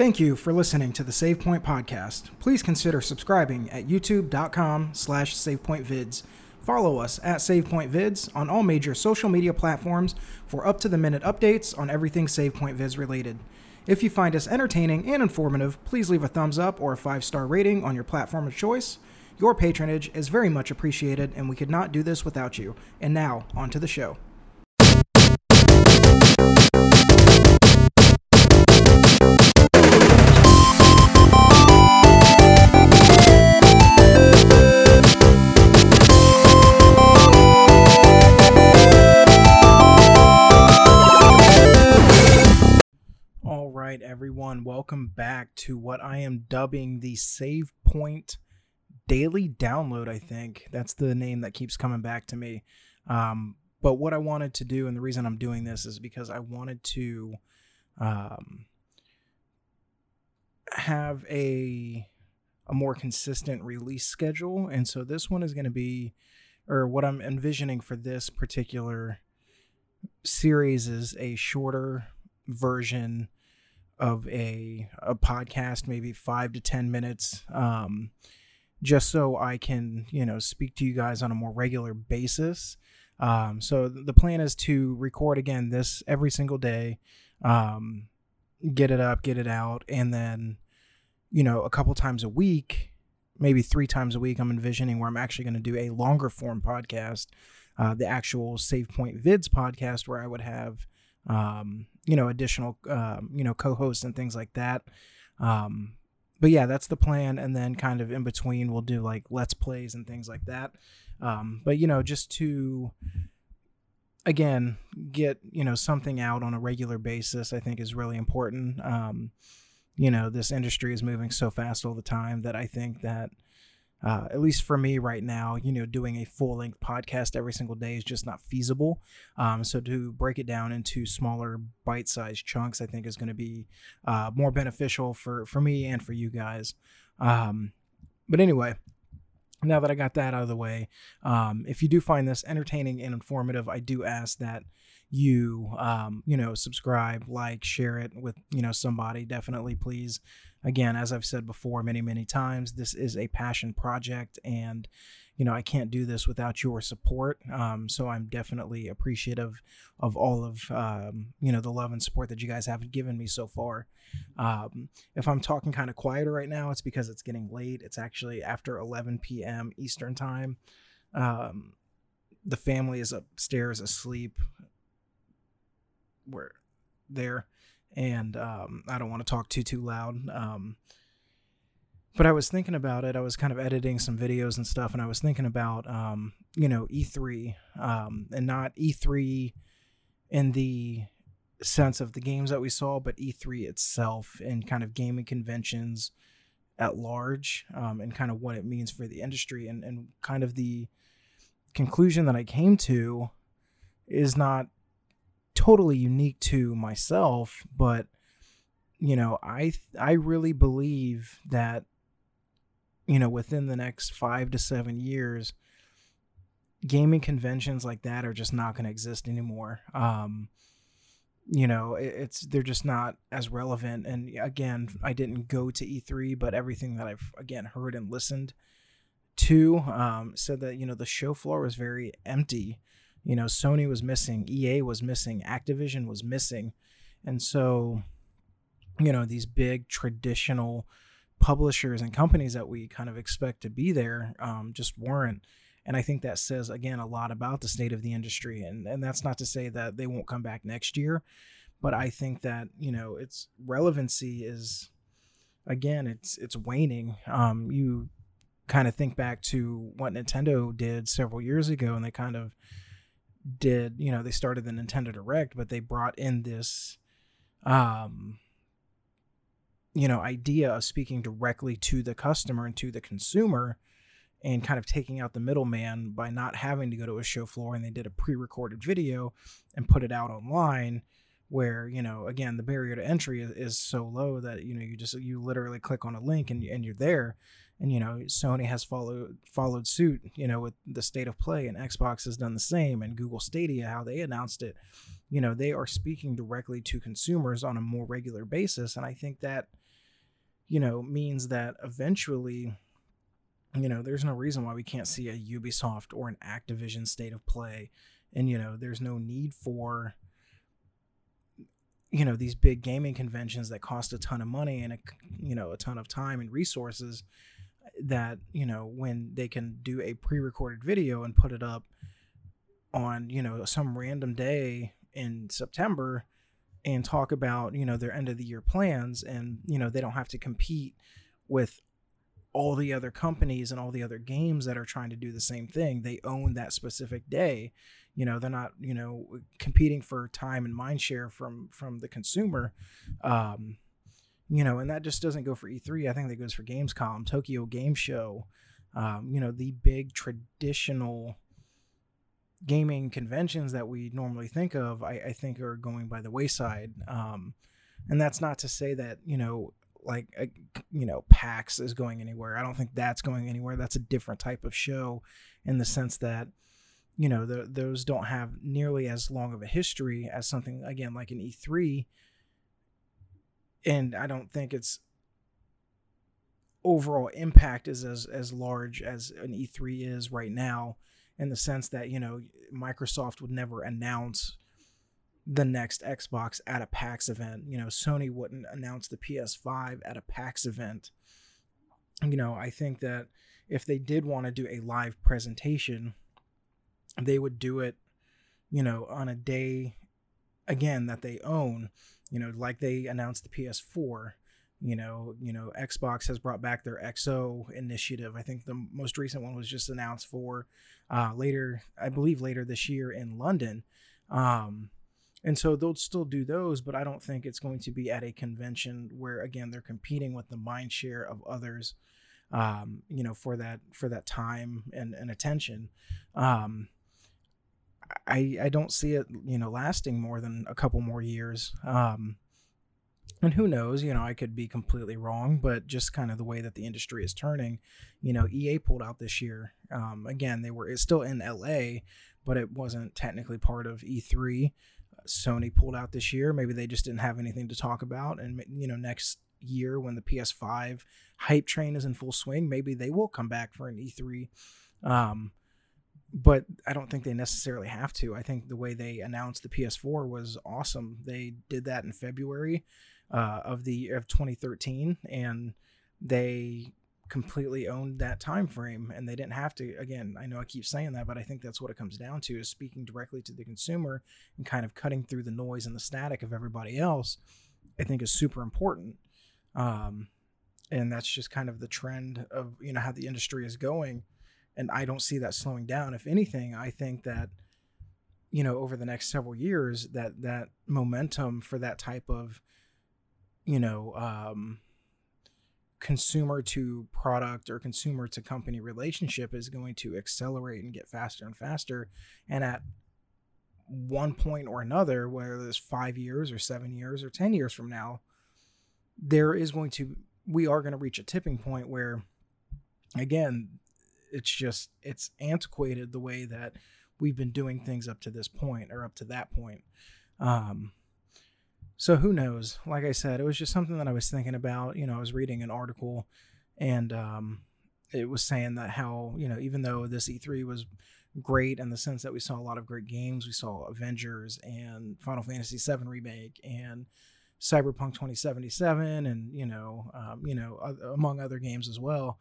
Thank you for listening to the SavePoint podcast. Please consider subscribing at youtube.com slash SavePointVids. Follow us at SavePointVids on all major social media platforms for up-to-the-minute updates on everything SavePointVids related. If you find us entertaining and informative, please leave a thumbs up or a five-star rating on your platform of choice. Your patronage is very much appreciated, and we could not do this without you. And now, on to the show. Everyone, welcome back to what I am dubbing the Save Point Daily Download. I think that's the name that keeps coming back to me. Um, but what I wanted to do, and the reason I'm doing this, is because I wanted to um, have a a more consistent release schedule, and so this one is going to be, or what I'm envisioning for this particular series is a shorter version of a a podcast, maybe five to ten minutes, um, just so I can you know speak to you guys on a more regular basis. Um, so the plan is to record again this every single day, um, get it up, get it out, and then you know a couple times a week, maybe three times a week. I'm envisioning where I'm actually going to do a longer form podcast, uh, the actual Save Point Vids podcast, where I would have um, you know, additional, um, you know, co-hosts and things like that. Um, but yeah, that's the plan. And then kind of in between, we'll do like let's plays and things like that. Um, but you know, just to again get you know something out on a regular basis, I think is really important. Um, you know, this industry is moving so fast all the time that I think that uh, at least for me right now, you know, doing a full length podcast every single day is just not feasible. Um, so to break it down into smaller bite sized chunks, I think is going to be uh, more beneficial for, for me and for you guys. Um, but anyway, now that I got that out of the way, um, if you do find this entertaining and informative, I do ask that you um, you know subscribe like share it with you know somebody definitely please again as i've said before many many times this is a passion project and you know i can't do this without your support. Um, so i'm definitely appreciative of all of um, you know the love and support that you guys have given me so far. Um, if i'm talking kind of quieter right now it's because it's getting late. It's actually after 11 p.m eastern time. Um, the family is upstairs asleep. We're there and um, I don't want to talk too too loud. Um, but I was thinking about it. I was kind of editing some videos and stuff, and I was thinking about um, you know E3 um, and not E3 in the sense of the games that we saw, but E3 itself and kind of gaming conventions at large um, and kind of what it means for the industry and, and kind of the conclusion that I came to is not totally unique to myself, but you know, I I really believe that you know, within the next 5 to 7 years gaming conventions like that are just not going to exist anymore. Um you know, it's they're just not as relevant and again, I didn't go to E3, but everything that I've again heard and listened to um said that you know the show floor was very empty you know sony was missing ea was missing activision was missing. And so you know these big traditional publishers and companies that we kind of expect to be there um, just weren't. And i think that says again a lot about the state of the industry. And and that's not to say that they won't come back next year but i think that you know its relevancy is again it's it's waning. Um, you kind of think back to what nintendo did several years ago and they kind of did you know they started the Nintendo Direct, but they brought in this um you know idea of speaking directly to the customer and to the consumer and kind of taking out the middleman by not having to go to a show floor and they did a pre-recorded video and put it out online where you know again the barrier to entry is, is so low that you know you just you literally click on a link and, and you're there and you know Sony has followed followed suit you know with the state of play and Xbox has done the same and Google Stadia how they announced it you know they are speaking directly to consumers on a more regular basis and I think that you know, means that eventually, you know, there's no reason why we can't see a Ubisoft or an Activision state of play. And, you know, there's no need for, you know, these big gaming conventions that cost a ton of money and, a, you know, a ton of time and resources that, you know, when they can do a pre recorded video and put it up on, you know, some random day in September and talk about you know their end of the year plans and you know they don't have to compete with all the other companies and all the other games that are trying to do the same thing. They own that specific day. You know they're not you know competing for time and mind share from from the consumer. Um you know and that just doesn't go for e3 i think that goes for gamescom tokyo game show um you know the big traditional gaming conventions that we normally think of, I, I think are going by the wayside. Um, and that's not to say that you know, like uh, you know, PAX is going anywhere. I don't think that's going anywhere. That's a different type of show, in the sense that you know the, those don't have nearly as long of a history as something again like an E3. And I don't think its overall impact is as as large as an E3 is right now in the sense that you know Microsoft would never announce the next Xbox at a PAX event. You know, Sony wouldn't announce the PS5 at a PAX event. You know, I think that if they did want to do a live presentation, they would do it, you know, on a day again that they own, you know, like they announced the PS4 you know you know xbox has brought back their xo initiative. I think the most recent one was just announced for uh, later i believe later this year in london. Um, and so they'll still do those but i don't think it's going to be at a convention where again they're competing with the mind share of others um, you know for that for that time and, and attention. Um, I, I don't see it you know lasting more than a couple more years um, and who knows you know i could be completely wrong but just kind of the way that the industry is turning you know ea pulled out this year um, again they were it's still in la but it wasn't technically part of e3 sony pulled out this year maybe they just didn't have anything to talk about and you know next year when the ps5 hype train is in full swing maybe they will come back for an e3 um, but I don't think they necessarily have to. I think the way they announced the PS4 was awesome. They did that in February uh, of the of 2013, and they completely owned that time frame and they didn't have to again i know i keep saying that but i think that's what it comes down to is speaking directly to the consumer and kind of cutting through the noise and the static of everybody else i think is super important um, and that's just kind of the trend of you know how the industry is going and i don't see that slowing down. If anything i think that you know over the next several years that that momentum for that type of you know um, consumer to product or consumer to company relationship is going to accelerate and get faster and faster. And at one point or another whether it's five years or seven years or ten years from now there is going to we are going to reach a tipping point where again it's just it's antiquated the way that we've been doing things up to this point or up to that point um, so who knows? Like I said, it was just something that I was thinking about. You know, I was reading an article and um, it was saying that how, you know, even though this E3 was great in the sense that we saw a lot of great games, we saw Avengers and Final Fantasy VII Remake and Cyberpunk 2077 and, you know, um, you know, among other games as well.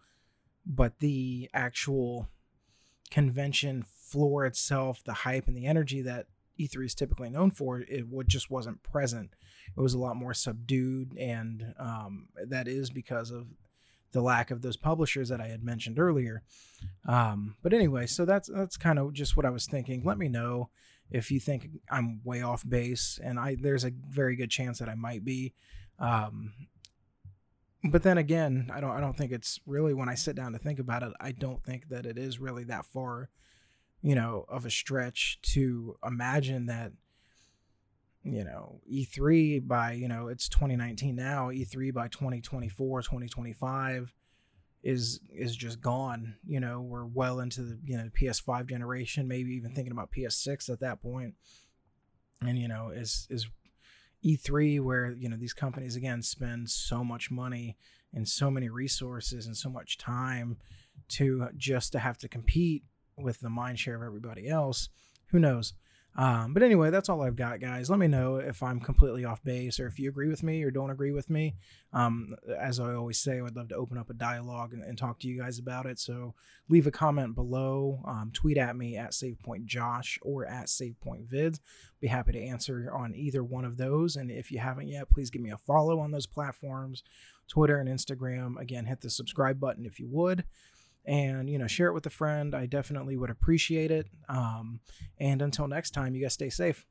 But the actual convention floor itself, the hype and the energy that E3 is typically known for, it would, just wasn't present it was a lot more subdued, and um, that is because of the lack of those publishers that I had mentioned earlier. Um, but anyway, so that's that's kind of just what I was thinking. Let me know if you think I'm way off base, and I there's a very good chance that I might be. Um, but then again, I don't I don't think it's really when I sit down to think about it, I don't think that it is really that far, you know, of a stretch to imagine that you know e3 by you know it's 2019 now e3 by 2024 2025 is is just gone you know we're well into the you know ps5 generation maybe even thinking about ps6 at that point. And you know is is e3 where you know these companies again spend so much money and so many resources and so much time to just to have to compete with the mind share of everybody else. Who knows? Um, but anyway, that's all I've got, guys. Let me know if I'm completely off base or if you agree with me or don't agree with me. Um, as I always say, I would love to open up a dialogue and, and, talk to you guys about it. So leave a comment below, um, tweet at me at SavePointJosh or at SavePointVids. Be happy to answer on either one of those. And if you haven't yet, please give me a follow on those platforms Twitter and Instagram. Again, hit the subscribe button if you would and you know share it with a friend. I definitely would appreciate it. Um, and until next time you guys stay safe